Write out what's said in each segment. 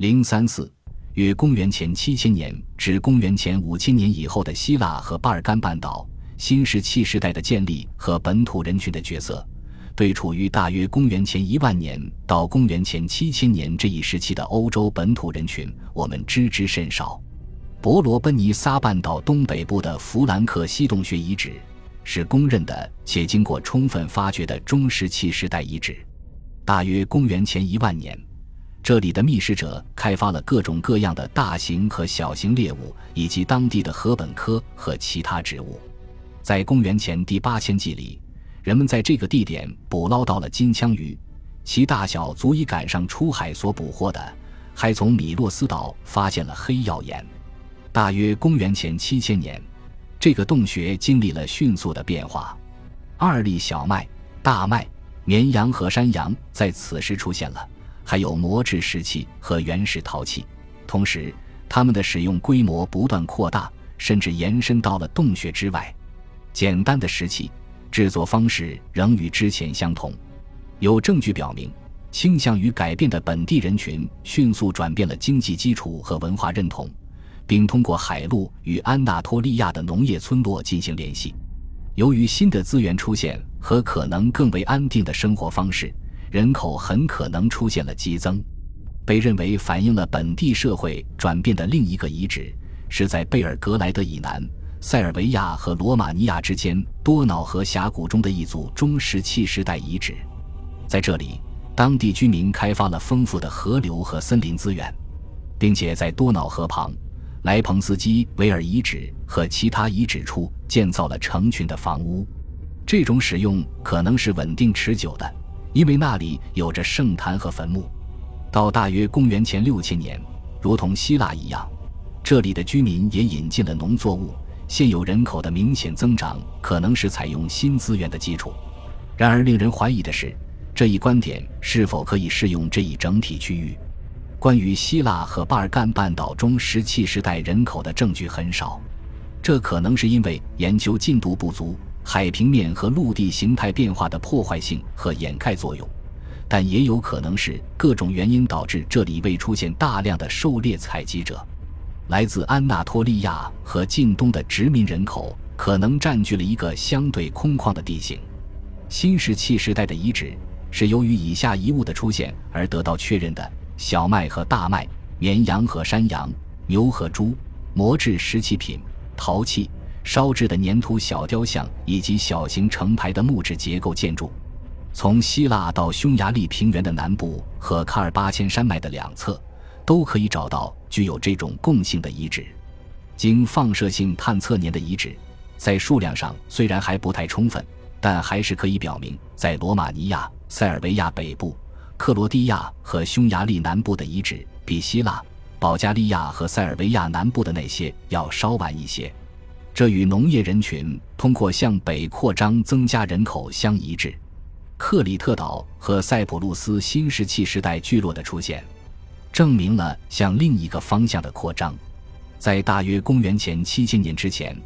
零三四，约公元前七千年至公元前五千年以后的希腊和巴尔干半岛新石器时代的建立和本土人群的角色，对处于大约公元前一万年到公元前七千年这一时期的欧洲本土人群，我们知之甚少。伯罗奔尼撒半岛东北部的弗兰克西洞穴遗址是公认的且经过充分发掘的中石器时代遗址，大约公元前一万年。这里的觅食者开发了各种各样的大型和小型猎物，以及当地的禾本科和其他植物。在公元前第八千纪里，人们在这个地点捕捞到了金枪鱼，其大小足以赶上出海所捕获的。还从米洛斯岛发现了黑曜岩。大约公元前七千年，这个洞穴经历了迅速的变化。二粒小麦、大麦、绵羊和山羊在此时出现了。还有磨制石器和原始陶器，同时，它们的使用规模不断扩大，甚至延伸到了洞穴之外。简单的石器制作方式仍与之前相同。有证据表明，倾向于改变的本地人群迅速转变了经济基础和文化认同，并通过海路与安纳托利亚的农业村落进行联系。由于新的资源出现和可能更为安定的生活方式。人口很可能出现了激增，被认为反映了本地社会转变的另一个遗址是在贝尔格莱德以南、塞尔维亚和罗马尼亚之间多瑙河峡谷中的一组中石器时代遗址。在这里，当地居民开发了丰富的河流和森林资源，并且在多瑙河旁莱彭斯基维尔遗址和其他遗址处建造了成群的房屋。这种使用可能是稳定持久的。因为那里有着圣坛和坟墓，到大约公元前六千年，如同希腊一样，这里的居民也引进了农作物。现有人口的明显增长可能是采用新资源的基础。然而，令人怀疑的是，这一观点是否可以适用这一整体区域？关于希腊和巴尔干半岛中石器时代人口的证据很少，这可能是因为研究进度不足。海平面和陆地形态变化的破坏性和掩盖作用，但也有可能是各种原因导致这里未出现大量的狩猎采集者。来自安纳托利亚和近东的殖民人口可能占据了一个相对空旷的地形。新石器时代的遗址是由于以下遗物的出现而得到确认的：小麦和大麦、绵羊和山羊、牛和猪、磨制石器品、陶器。烧制的粘土小雕像以及小型成排的木质结构建筑，从希腊到匈牙利平原的南部和喀尔巴阡山脉的两侧，都可以找到具有这种共性的遗址。经放射性探测年的遗址，在数量上虽然还不太充分，但还是可以表明，在罗马尼亚、塞尔维亚北部、克罗地亚和匈牙利南部的遗址，比希腊、保加利亚和塞尔维亚南部的那些要稍晚一些。这与农业人群通过向北扩张增加人口相一致。克里特岛和塞浦路斯新石器时代聚落的出现，证明了向另一个方向的扩张。在大约公元前七千年之前，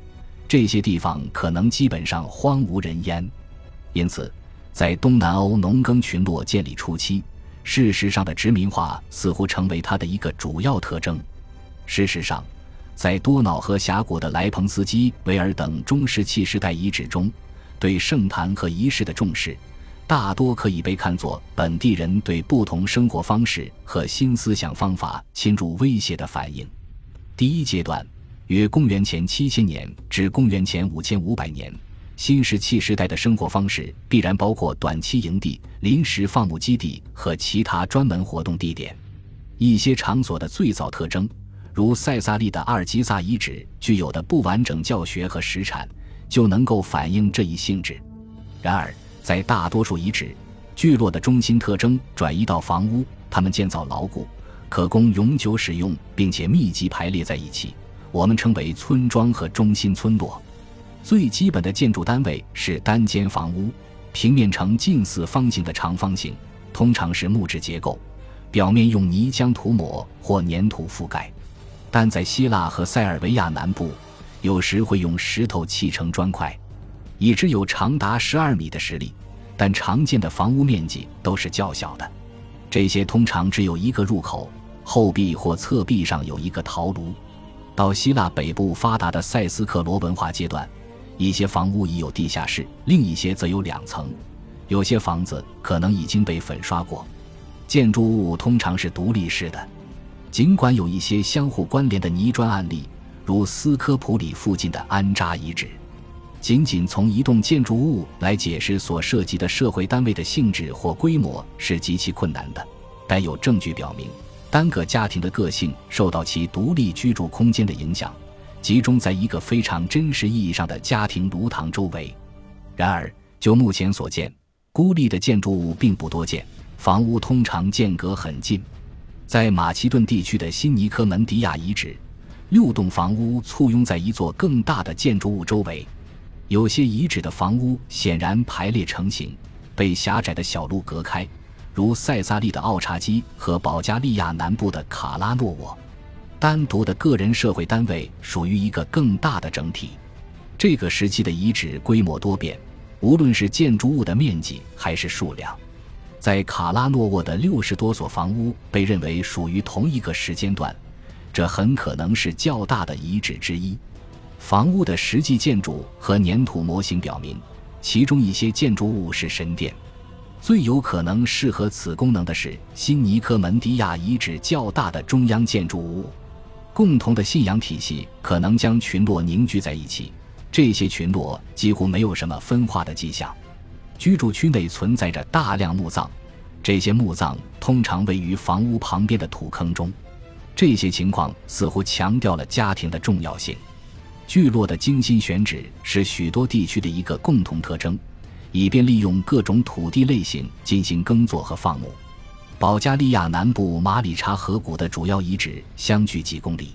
这些地方可能基本上荒无人烟。因此，在东南欧农耕群落建立初期，事实上的殖民化似乎成为它的一个主要特征。事实上。在多瑙河峡谷的莱彭斯基维尔等中石器时代遗址中，对圣坛和仪式的重视，大多可以被看作本地人对不同生活方式和新思想方法侵入威胁的反应。第一阶段，约公元前七千年至公元前五千五百年，新石器时代的生活方式必然包括短期营地、临时放牧基地和其他专门活动地点。一些场所的最早特征。如塞萨利的阿尔吉萨遗址具有的不完整教学和石产，就能够反映这一性质。然而，在大多数遗址，聚落的中心特征转移到房屋，它们建造牢固，可供永久使用，并且密集排列在一起，我们称为村庄和中心村落。最基本的建筑单位是单间房屋，平面呈近似方形的长方形，通常是木质结构，表面用泥浆涂抹或粘土覆盖。但在希腊和塞尔维亚南部，有时会用石头砌成砖块，已知有长达十二米的实力，但常见的房屋面积都是较小的。这些通常只有一个入口，后壁或侧壁上有一个陶炉。到希腊北部发达的塞斯克罗文化阶段，一些房屋已有地下室，另一些则有两层。有些房子可能已经被粉刷过。建筑物通常是独立式的，尽管有一些相互关联的泥砖案例，如斯科普里附近的安扎遗址。仅仅从一栋建筑物来解释所涉及的社会单位的性质或规模是极其困难的，但有证据表明，单个家庭的个性受到其独立居住空间的影响，集中在一个非常真实意义上的家庭炉膛周围。然而，就目前所见，孤立的建筑物并不多见，房屋通常间隔很近。在马其顿地区的新尼科门迪亚遗址，六栋房屋簇拥在一座更大的建筑物周围。有些遗址的房屋显然排列成型，被狭窄的小路隔开，如塞萨利的奥查基和保加利亚南部的卡拉诺沃。单独的个人社会单位属于一个更大的整体。这个时期的遗址规模多变，无论是建筑物的面积还是数量。在卡拉诺沃的六十多所房屋被认为属于同一个时间段，这很可能是较大的遗址之一。房屋的实际建筑和粘土模型表明，其中一些建筑物是神殿。最有可能适合此功能的是新尼科门迪亚遗址较大的中央建筑物。共同的信仰体系可能将群落凝聚在一起，这些群落几乎没有什么分化的迹象。居住区内存在着大量墓葬，这些墓葬通常位于房屋旁边的土坑中。这些情况似乎强调了家庭的重要性。聚落的精心选址是许多地区的一个共同特征，以便利用各种土地类型进行耕作和放牧。保加利亚南部马里查河谷的主要遗址相距几公里，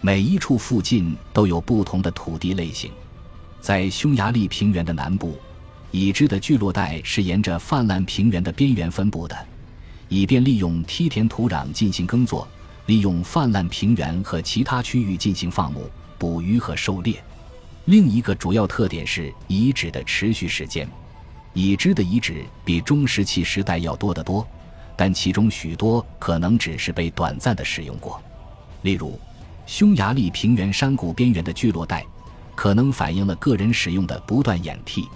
每一处附近都有不同的土地类型。在匈牙利平原的南部，已知的聚落带是沿着泛滥平原的边缘分布的，以便利用梯田土壤进行耕作，利用泛滥平原和其他区域进行放牧。捕鱼和狩猎。另一个主要特点是遗址的持续时间。已知的遗址比中石器时代要多得多，但其中许多可能只是被短暂的使用过。例如，匈牙利平原山谷边缘的聚落带，可能反映了个人使用的不断演替。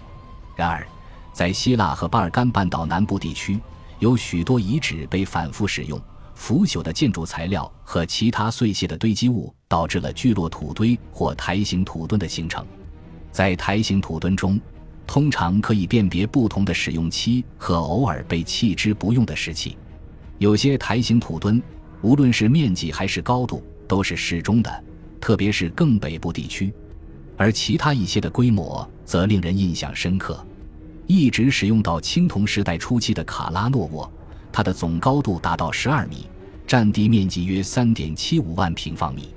然而，在希腊和巴尔干半岛南部地区，有许多遗址被反复使用。腐朽的建筑材料和其他碎屑的堆积物导致了聚落土堆或台形土墩的形成。在台形土墩中，通常可以辨别不同的使用期和偶尔被弃之不用的时期。有些台形土墩，无论是面积还是高度，都是适中的，特别是更北部地区；而其他一些的规模则令人印象深刻。一直使用到青铜时代初期的卡拉诺沃。它的总高度达到十二米，占地面积约三点七五万平方米。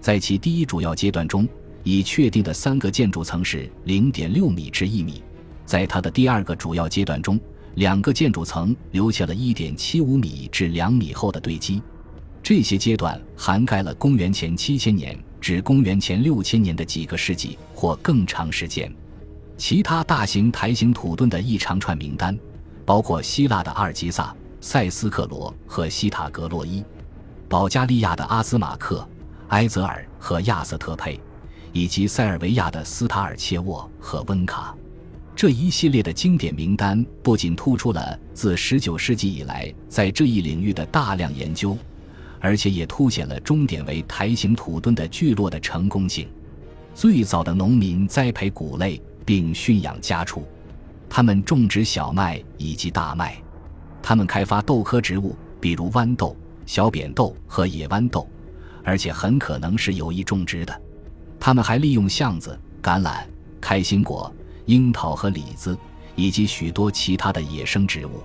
在其第一主要阶段中，已确定的三个建筑层是零点六米至一米。在它的第二个主要阶段中，两个建筑层留下了一点七五米至两米厚的堆积。这些阶段涵盖了公元前七千年至公元前六千年的几个世纪或更长时间。其他大型台形土墩的一长串名单，包括希腊的阿尔吉萨。塞斯克罗和西塔格洛伊，保加利亚的阿兹马克、埃泽尔和亚瑟特佩，以及塞尔维亚的斯塔尔切沃和温卡，这一系列的经典名单不仅突出了自19世纪以来在这一领域的大量研究，而且也凸显了终点为台形土墩的聚落的成功性。最早的农民栽培谷类并驯养家畜，他们种植小麦以及大麦。他们开发豆科植物，比如豌豆、小扁豆和野豌豆，而且很可能是有意种植的。他们还利用橡子、橄榄、开心果、樱桃和李子，以及许多其他的野生植物。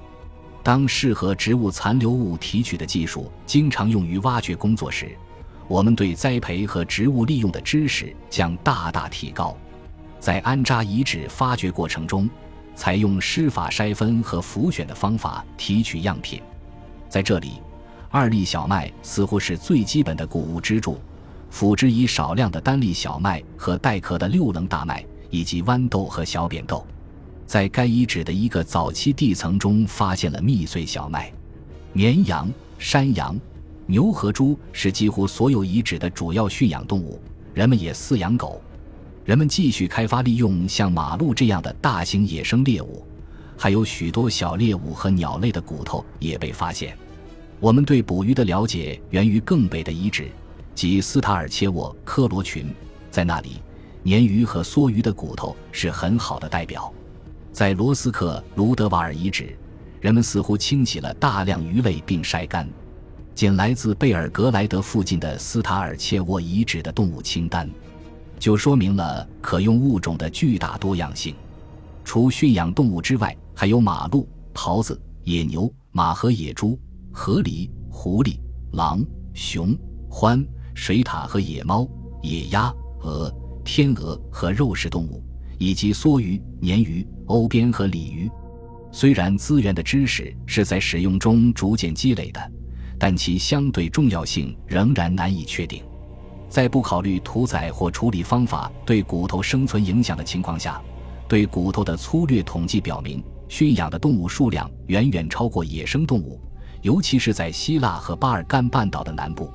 当适合植物残留物提取的技术经常用于挖掘工作时，我们对栽培和植物利用的知识将大大提高。在安扎遗址发掘过程中。采用施法筛分和浮选的方法提取样品，在这里，二粒小麦似乎是最基本的谷物支柱，辅之以少量的单粒小麦和带壳的六棱大麦，以及豌豆和小扁豆。在该遗址的一个早期地层中，发现了密穗小麦、绵羊、山羊、牛和猪是几乎所有遗址的主要驯养动物，人们也饲养狗。人们继续开发利用像马鹿这样的大型野生猎物，还有许多小猎物和鸟类的骨头也被发现。我们对捕鱼的了解源于更北的遗址，即斯塔尔切沃科罗群，在那里，鲶鱼和梭鱼的骨头是很好的代表。在罗斯克卢德瓦尔遗址，人们似乎清洗了大量鱼类并晒干。仅来自贝尔格莱德附近的斯塔尔切沃遗址的动物清单。就说明了可用物种的巨大多样性。除驯养动物之外，还有马鹿、狍子、野牛、马和野猪、河狸、狐狸、狼、熊、獾、水獭和野猫、野鸭、鹅、天鹅和肉食动物，以及梭鱼、鲶鱼、欧边和鲤鱼。虽然资源的知识是在使用中逐渐积累的，但其相对重要性仍然难以确定。在不考虑屠宰或处理方法对骨头生存影响的情况下，对骨头的粗略统计表明，驯养的动物数量远远超过野生动物，尤其是在希腊和巴尔干半岛的南部。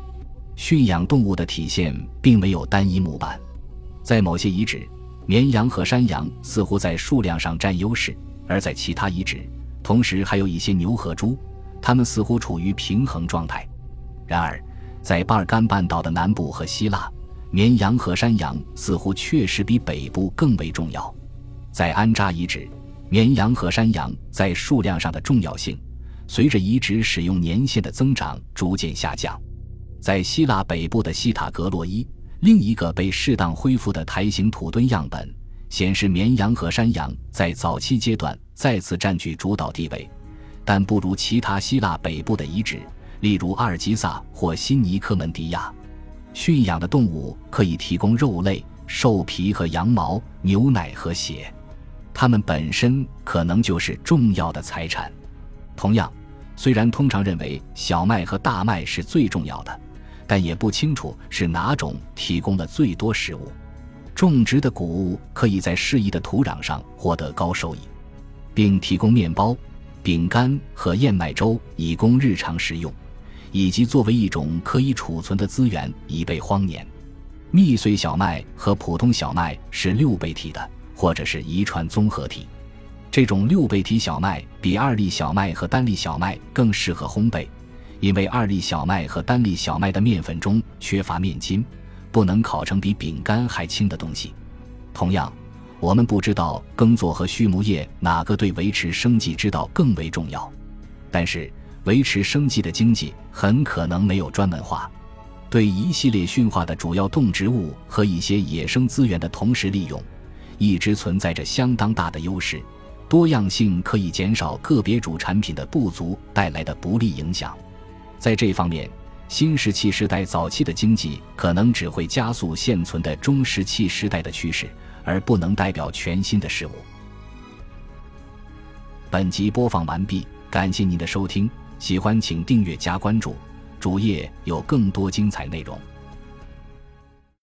驯养动物的体现并没有单一模板，在某些遗址，绵羊和山羊似乎在数量上占优势；而在其他遗址，同时还有一些牛和猪，它们似乎处于平衡状态。然而，在巴尔干半岛的南部和希腊，绵羊和山羊似乎确实比北部更为重要。在安扎遗址，绵羊和山羊在数量上的重要性，随着遗址使用年限的增长逐渐下降。在希腊北部的西塔格洛伊，另一个被适当恢复的台形土墩样本显示，绵羊和山羊在早期阶段再次占据主导地位，但不如其他希腊北部的遗址。例如阿尔及萨或新尼科门迪亚，驯养的动物可以提供肉类、兽皮和羊毛、牛奶和血，它们本身可能就是重要的财产。同样，虽然通常认为小麦和大麦是最重要的，但也不清楚是哪种提供了最多食物。种植的谷物可以在适宜的土壤上获得高收益，并提供面包、饼干和燕麦粥以供日常食用。以及作为一种可以储存的资源以备荒年，蜜穗小麦和普通小麦是六倍体的，或者是遗传综合体。这种六倍体小麦比二粒小麦和单粒小麦更适合烘焙，因为二粒小麦和单粒小麦的面粉中缺乏面筋，不能烤成比饼干还轻的东西。同样，我们不知道耕作和畜牧业哪个对维持生计之道更为重要，但是。维持生计的经济很可能没有专门化，对一系列驯化的主要动植物和一些野生资源的同时利用，一直存在着相当大的优势。多样性可以减少个别主产品的不足带来的不利影响。在这方面，新石器时代早期的经济可能只会加速现存的中石器时代的趋势，而不能代表全新的事物。本集播放完毕，感谢您的收听。喜欢请订阅加关注，主页有更多精彩内容。